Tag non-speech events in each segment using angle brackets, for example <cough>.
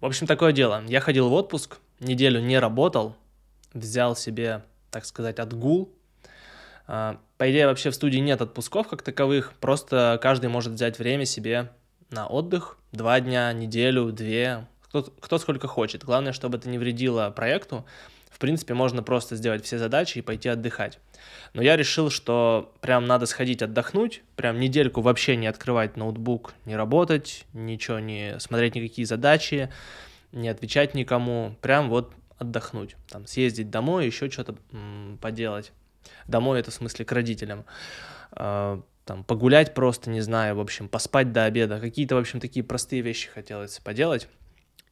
В общем, такое дело. Я ходил в отпуск, неделю не работал, взял себе, так сказать, отгул. А, по идее, вообще в студии нет отпусков как таковых, просто каждый может взять время себе на отдых, два дня, неделю, две, кто, кто сколько хочет. Главное, чтобы это не вредило проекту. В принципе, можно просто сделать все задачи и пойти отдыхать. Но я решил, что прям надо сходить отдохнуть, прям недельку вообще не открывать ноутбук, не работать, ничего не смотреть никакие задачи, не отвечать никому, прям вот отдохнуть, там съездить домой, еще что-то поделать. Домой это в смысле к родителям. Э, там погулять просто, не знаю, в общем, поспать до обеда. Какие-то, в общем, такие простые вещи хотелось поделать.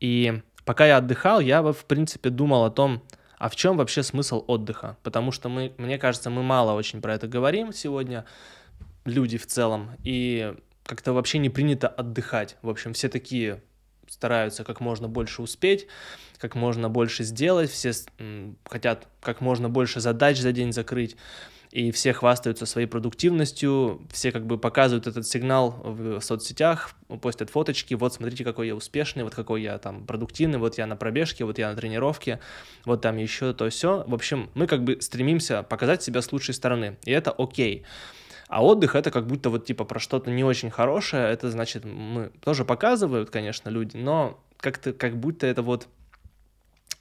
И пока я отдыхал, я, в принципе, думал о том, а в чем вообще смысл отдыха? Потому что мы, мне кажется, мы мало очень про это говорим сегодня, люди в целом, и как-то вообще не принято отдыхать. В общем, все такие стараются как можно больше успеть, как можно больше сделать, все хотят как можно больше задач за день закрыть и все хвастаются своей продуктивностью, все как бы показывают этот сигнал в соцсетях, постят фоточки, вот смотрите, какой я успешный, вот какой я там продуктивный, вот я на пробежке, вот я на тренировке, вот там еще то все. В общем, мы как бы стремимся показать себя с лучшей стороны, и это окей. А отдых это как будто вот типа про что-то не очень хорошее, это значит, мы тоже показывают, конечно, люди, но как-то как будто это вот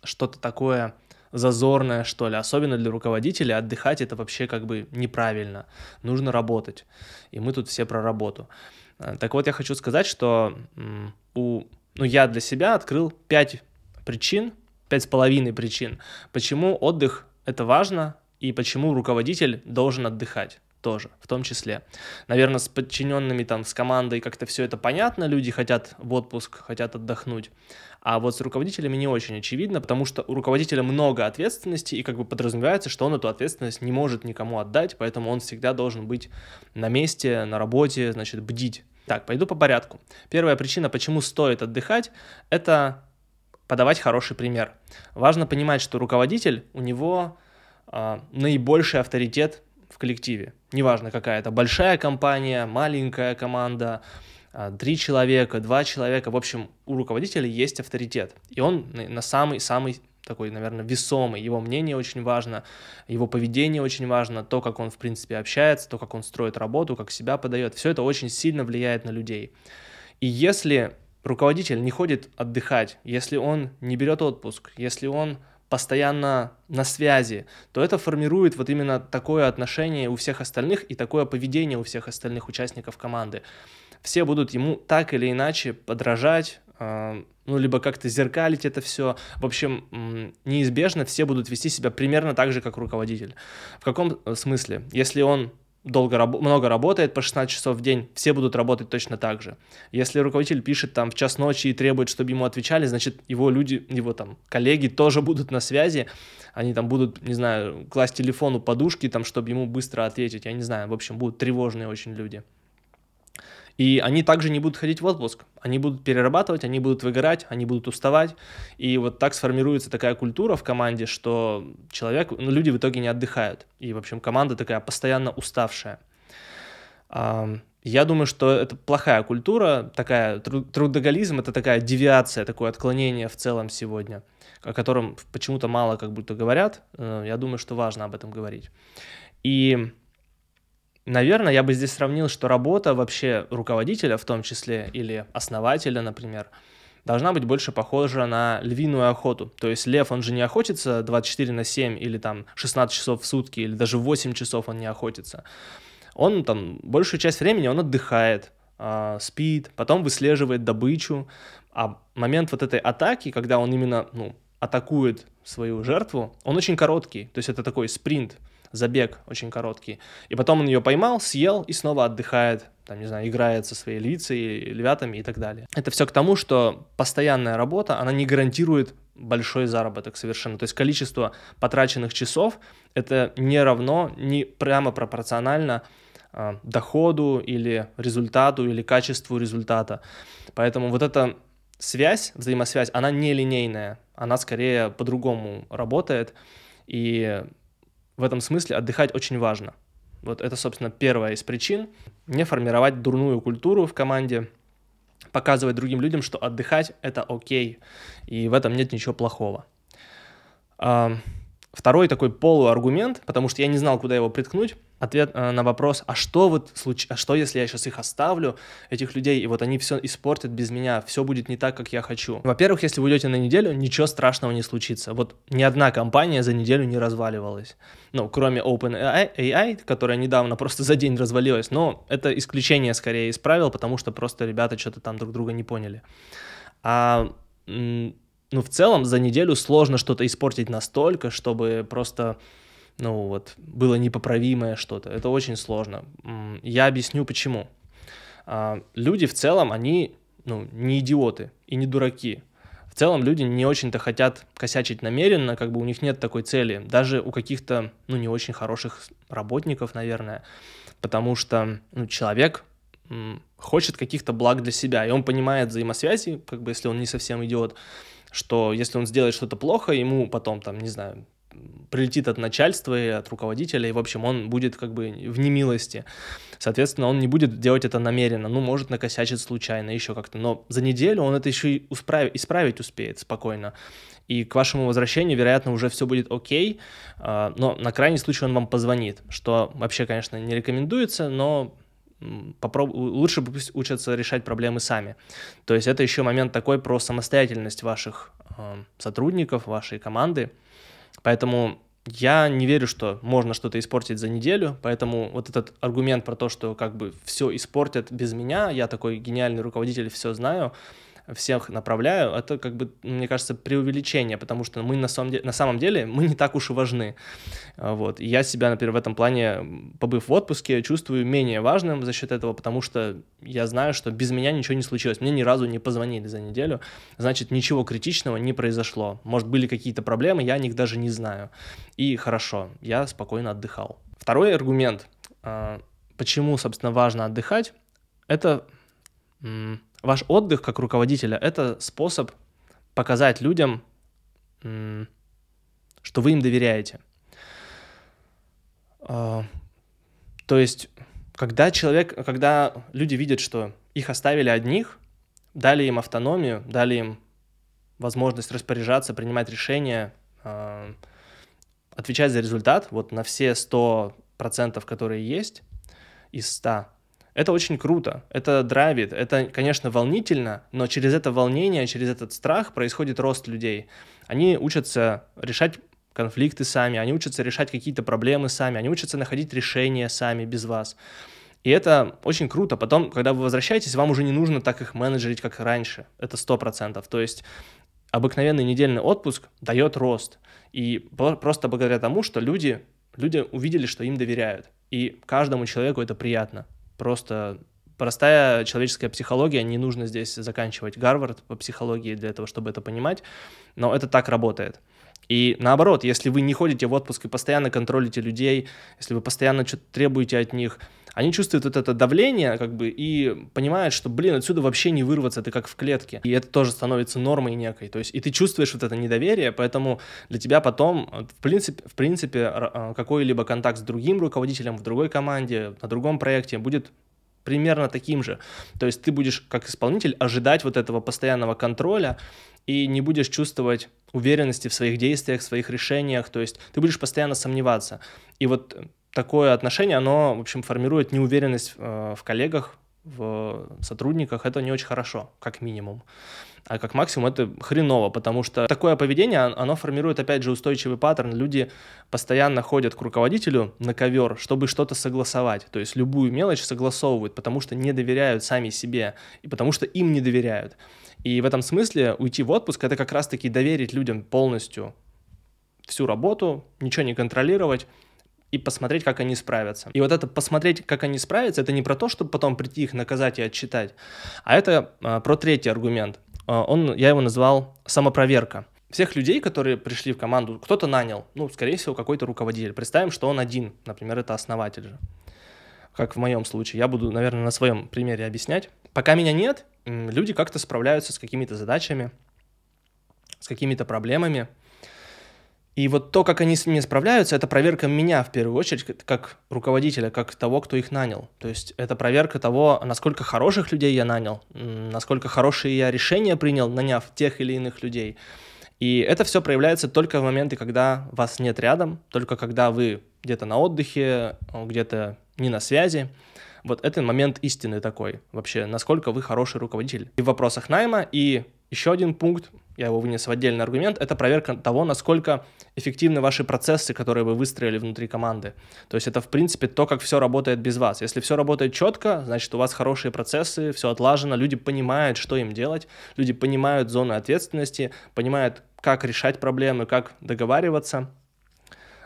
что-то такое зазорное, что ли. Особенно для руководителя отдыхать это вообще как бы неправильно. Нужно работать. И мы тут все про работу. Э, так вот, я хочу сказать, что у, ну, я для себя открыл пять причин, пять с половиной причин, почему отдых это важно и почему руководитель должен отдыхать тоже, в том числе. Наверное, с подчиненными, там, с командой как-то все это понятно, люди хотят в отпуск, хотят отдохнуть. А вот с руководителями не очень очевидно, потому что у руководителя много ответственности, и как бы подразумевается, что он эту ответственность не может никому отдать, поэтому он всегда должен быть на месте, на работе, значит, бдить. Так, пойду по порядку. Первая причина, почему стоит отдыхать, это подавать хороший пример. Важно понимать, что руководитель, у него э, наибольший авторитет в коллективе. Неважно, какая это большая компания, маленькая команда, а, три человека, два человека. В общем, у руководителя есть авторитет. И он на самый-самый такой, наверное, весомый. Его мнение очень важно, его поведение очень важно, то, как он, в принципе, общается, то, как он строит работу, как себя подает. Все это очень сильно влияет на людей. И если руководитель не ходит отдыхать, если он не берет отпуск, если он постоянно на связи, то это формирует вот именно такое отношение у всех остальных и такое поведение у всех остальных участников команды. Все будут ему так или иначе подражать, э, ну, либо как-то зеркалить это все. В общем, неизбежно все будут вести себя примерно так же, как руководитель. В каком э, смысле? Если он долго, много работает по 16 часов в день, все будут работать точно так же. Если руководитель пишет там в час ночи и требует, чтобы ему отвечали, значит, его люди, его там коллеги тоже будут на связи, они там будут, не знаю, класть телефон у подушки, там, чтобы ему быстро ответить, я не знаю, в общем, будут тревожные очень люди. И они также не будут ходить в отпуск. Они будут перерабатывать, они будут выгорать, они будут уставать. И вот так сформируется такая культура в команде, что человек, ну, люди в итоге не отдыхают. И, в общем, команда такая постоянно уставшая. Я думаю, что это плохая культура, такая трудоголизм, это такая девиация, такое отклонение в целом сегодня, о котором почему-то мало как будто говорят. Э, я думаю, что важно об этом говорить. И Наверное, я бы здесь сравнил, что работа вообще руководителя, в том числе, или основателя, например, должна быть больше похожа на львиную охоту. То есть лев, он же не охотится 24 на 7 или там 16 часов в сутки, или даже 8 часов он не охотится. Он там большую часть времени он отдыхает, э, спит, потом выслеживает добычу. А момент вот этой атаки, когда он именно ну, атакует свою жертву, он очень короткий. То есть это такой спринт забег очень короткий. И потом он ее поймал, съел и снова отдыхает, там, не знаю, играет со своей лицей, львятами и так далее. Это все к тому, что постоянная работа, она не гарантирует большой заработок совершенно. То есть количество потраченных часов это не равно, не прямо пропорционально э, доходу или результату или качеству результата. Поэтому вот эта связь, взаимосвязь, она не линейная, она скорее по-другому работает. И в этом смысле отдыхать очень важно. Вот это, собственно, первая из причин. Не формировать дурную культуру в команде, показывать другим людям, что отдыхать это окей, и в этом нет ничего плохого. Второй такой полуаргумент, потому что я не знал, куда его приткнуть, ответ э, на вопрос, а что вот случ... а что если я сейчас их оставлю, этих людей, и вот они все испортят без меня, все будет не так, как я хочу. Во-первых, если вы уйдете на неделю, ничего страшного не случится. Вот ни одна компания за неделю не разваливалась. Ну, кроме OpenAI, которая недавно просто за день развалилась, но это исключение скорее из правил, потому что просто ребята что-то там друг друга не поняли. А ну, в целом за неделю сложно что-то испортить настолько, чтобы просто, ну, вот, было непоправимое что-то. Это очень сложно. Я объясню, почему. А, люди в целом, они, ну, не идиоты и не дураки. В целом люди не очень-то хотят косячить намеренно, как бы у них нет такой цели. Даже у каких-то, ну, не очень хороших работников, наверное. Потому что, ну, человек хочет каких-то благ для себя, и он понимает взаимосвязи, как бы, если он не совсем идиот, что если он сделает что-то плохо, ему потом, там, не знаю, прилетит от начальства и от руководителя, и, в общем, он будет как бы в немилости. Соответственно, он не будет делать это намеренно, ну, может накосячить случайно, еще как-то, но за неделю он это еще и исправить, исправить успеет спокойно. И к вашему возвращению, вероятно, уже все будет окей, а, но на крайний случай он вам позвонит, что вообще, конечно, не рекомендуется, но попроб... лучше пусть учатся решать проблемы сами. То есть это еще момент такой про самостоятельность ваших э, сотрудников, вашей команды. Поэтому я не верю, что можно что-то испортить за неделю, поэтому вот этот аргумент про то, что как бы все испортят без меня, я такой гениальный руководитель, все знаю, всех направляю, это как бы, мне кажется, преувеличение, потому что мы на самом деле, на самом деле мы не так уж и важны. Вот. И я себя, например, в этом плане, побыв в отпуске, чувствую менее важным за счет этого, потому что я знаю, что без меня ничего не случилось. Мне ни разу не позвонили за неделю, значит, ничего критичного не произошло. Может, были какие-то проблемы, я о них даже не знаю. И хорошо, я спокойно отдыхал. Второй аргумент, а, почему, собственно, важно отдыхать, это Ваш отдых как руководителя – это способ показать людям, что вы им доверяете. А, то есть, когда человек, когда люди видят, что их оставили одних, дали им автономию, дали им возможность распоряжаться, принимать решения, а, отвечать за результат, вот на все 100%, которые есть из 100, это очень круто, это драйвит, это, конечно, волнительно, но через это волнение, через этот страх происходит рост людей. Они учатся решать конфликты сами, они учатся решать какие-то проблемы сами, они учатся находить решения сами без вас. И это очень круто. Потом, когда вы возвращаетесь, вам уже не нужно так их менеджерить, как раньше. Это сто процентов. То есть обыкновенный недельный отпуск дает рост. И просто благодаря тому, что люди, люди увидели, что им доверяют. И каждому человеку это приятно. Просто простая человеческая психология, не нужно здесь заканчивать Гарвард по психологии для того, чтобы это понимать, но это так работает. И наоборот, если вы не ходите в отпуск и постоянно контролите людей, если вы постоянно что-то требуете от них, они чувствуют вот это давление, как бы, и понимают, что, блин, отсюда вообще не вырваться, ты как в клетке. И это тоже становится нормой некой. То есть, и ты чувствуешь вот это недоверие, поэтому для тебя потом, в принципе, в принципе а, какой-либо контакт с другим руководителем в другой команде, на другом проекте будет примерно таким же. То есть ты будешь как исполнитель ожидать вот этого постоянного контроля и не будешь чувствовать уверенности в своих действиях, в своих решениях, то есть ты будешь постоянно сомневаться. И вот такое отношение, оно, в общем, формирует неуверенность э, в коллегах, в сотрудниках, это не очень хорошо, как минимум. А как максимум это хреново, потому что такое поведение, оно формирует, опять же, устойчивый паттерн. Люди постоянно ходят к руководителю на ковер, чтобы что-то согласовать. То есть любую мелочь согласовывают, потому что не доверяют сами себе, и потому что им не доверяют. И в этом смысле уйти в отпуск — это как раз-таки доверить людям полностью всю работу, ничего не контролировать, и посмотреть, как они справятся. И вот это посмотреть, как они справятся, это не про то, чтобы потом прийти их наказать и отчитать, а это а, про третий аргумент. А, он, я его назвал самопроверка. Всех людей, которые пришли в команду, кто-то нанял, ну, скорее всего, какой-то руководитель. Представим, что он один, например, это основатель же. Как в моем случае. Я буду, наверное, на своем примере объяснять. Пока меня нет, люди как-то справляются с какими-то задачами, с какими-то проблемами. И вот то, как они с ними справляются, это проверка меня в первую очередь, как руководителя, как того, кто их нанял. То есть это проверка того, насколько хороших людей я нанял, насколько хорошие я решения принял, наняв тех или иных людей. И это все проявляется только в моменты, когда вас нет рядом, только когда вы где-то на отдыхе, где-то не на связи. Вот это момент истины такой вообще, насколько вы хороший руководитель. И в вопросах найма, и еще один пункт, я его вынес в отдельный аргумент, это проверка того, насколько эффективны ваши процессы, которые вы выстроили внутри команды. То есть это, в принципе, то, как все работает без вас. Если все работает четко, значит, у вас хорошие процессы, все отлажено, люди понимают, что им делать, люди понимают зоны ответственности, понимают, как решать проблемы, как договариваться.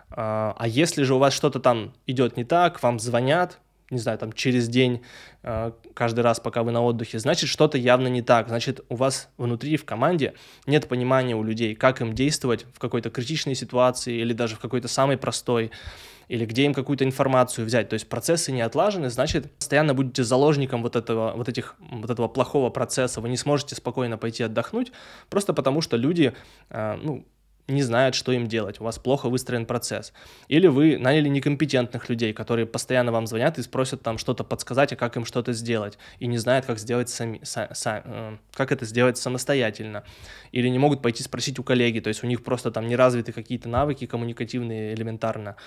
А, а если же у вас что-то там идет не так, вам звонят, не знаю, там через день, э, каждый раз, пока вы на отдыхе, значит, что-то явно не так. Значит, у вас внутри, в команде нет понимания у людей, как им действовать в какой-то критичной ситуации или даже в какой-то самой простой, или где им какую-то информацию взять. То есть процессы не отлажены, значит, постоянно будете заложником вот этого, вот этих, вот этого плохого процесса. Вы не сможете спокойно пойти отдохнуть, просто потому что люди, э, ну, не знают, что им делать, у вас плохо выстроен процесс. Или вы наняли некомпетентных людей, которые постоянно вам звонят и спросят там что-то подсказать, а как им что-то сделать, и не знают, как сделать сами, са, са, э, как это сделать самостоятельно. Или не могут пойти спросить у коллеги, то есть у них просто там не развиты какие-то навыки коммуникативные элементарно,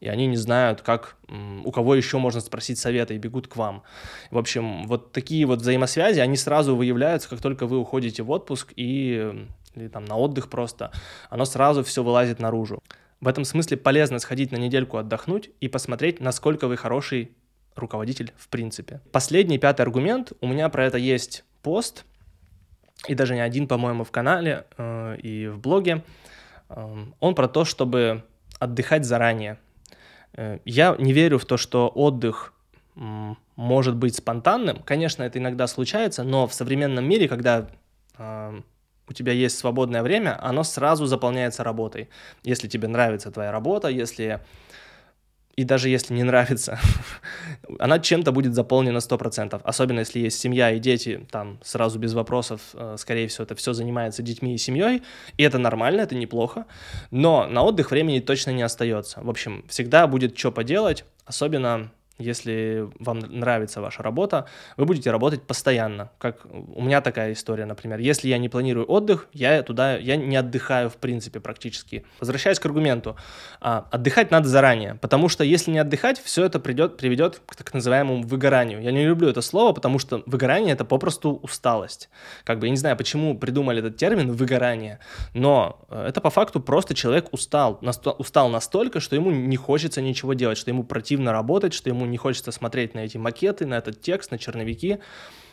и они не знают, как, у кого еще можно спросить совета, и бегут к вам. В общем, вот такие вот взаимосвязи, они сразу выявляются, как только вы уходите в отпуск и или там на отдых просто, оно сразу все вылазит наружу. В этом смысле полезно сходить на недельку отдохнуть и посмотреть, насколько вы хороший руководитель в принципе. Последний, пятый аргумент, у меня про это есть пост, и даже не один, по-моему, в канале э, и в блоге. Э, он про то, чтобы отдыхать заранее. Э, я не верю в то, что отдых может быть спонтанным. Конечно, это иногда случается, но в современном мире, когда э, у тебя есть свободное время, оно сразу заполняется работой. Если тебе нравится твоя работа, если и даже если не нравится, <laughs> она чем-то будет заполнена 100%. Особенно если есть семья и дети, там сразу без вопросов, э, скорее всего, это все занимается детьми и семьей, и это нормально, это неплохо, но на отдых времени точно не остается. В общем, всегда будет что поделать, особенно если вам нравится ваша работа, вы будете работать постоянно. Как у меня такая история, например. Если я не планирую отдых, я туда, я не отдыхаю в принципе практически. Возвращаясь к аргументу, а, отдыхать надо заранее, потому что если не отдыхать, все это придет, приведет к так называемому выгоранию. Я не люблю это слово, потому что выгорание это попросту усталость. Как бы я не знаю, почему придумали этот термин выгорание, но э, это по факту просто человек устал, устал настолько, что ему не хочется ничего делать, что ему противно работать, что ему не хочется смотреть на эти макеты, на этот текст, на черновики.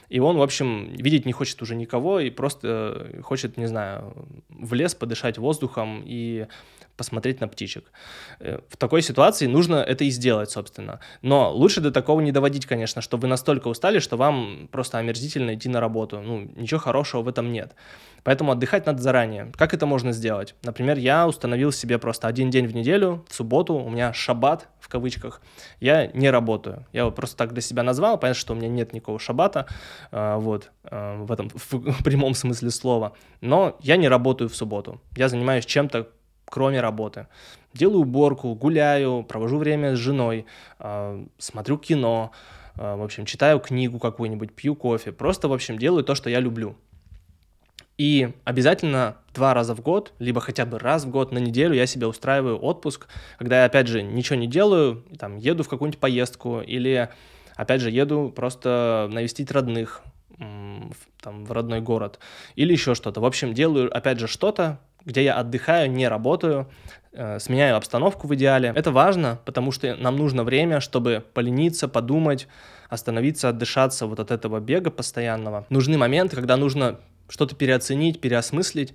И он, в общем, видеть не хочет уже никого и просто хочет, не знаю, в лес подышать воздухом и посмотреть на птичек. Э, в такой ситуации нужно это и сделать, собственно. Но лучше до такого не доводить, конечно, что вы настолько устали, что вам просто омерзительно идти на работу. Ну, ничего хорошего в этом нет. Поэтому отдыхать надо заранее. Как это можно сделать? Например, я установил себе просто один день в неделю, в субботу, у меня шаббат, в кавычках, я не работаю. Я его просто так для себя назвал, понятно, что у меня нет никакого шаббата, э, вот, э, в этом <laughs> в прямом смысле слова. Но я не работаю в субботу. Я занимаюсь чем-то, кроме работы. Делаю уборку, гуляю, провожу время с женой, э, смотрю кино, э, в общем, читаю книгу какую-нибудь, пью кофе. Просто, в общем, делаю то, что я люблю. И обязательно два раза в год, либо хотя бы раз в год на неделю я себе устраиваю отпуск, когда я, опять же, ничего не делаю, там, еду в какую-нибудь поездку или, опять же, еду просто навестить родных, там, в родной город или еще что-то. В общем, делаю, опять же, что-то, где я отдыхаю, не работаю, э, сменяю обстановку в идеале. Это важно, потому что нам нужно время, чтобы полениться, подумать, остановиться, отдышаться вот от этого бега постоянного. Нужны моменты, когда нужно что-то переоценить, переосмыслить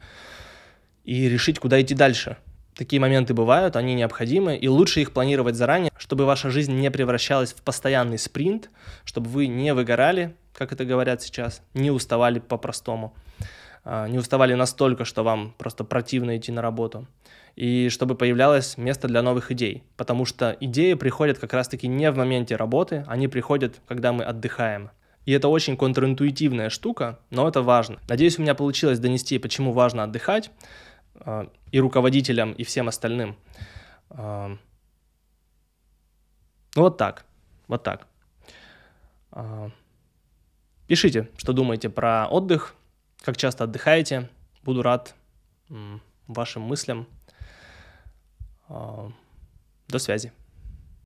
и решить, куда идти дальше. Такие моменты бывают, они необходимы, и лучше их планировать заранее, чтобы ваша жизнь не превращалась в постоянный спринт, чтобы вы не выгорали, как это говорят сейчас, не уставали по-простому. А, не уставали настолько, что вам просто противно идти на работу, и чтобы появлялось место для новых идей, потому что идеи приходят как раз-таки не в моменте работы, они приходят, когда мы отдыхаем. И это очень контринтуитивная штука, но это важно. Надеюсь, у меня получилось донести, почему важно отдыхать. и руководителям, и всем остальным. Ну вот так, вот так. Пишите, что думаете про отдых, как часто отдыхаете. Буду рад вашим мыслям. До связи.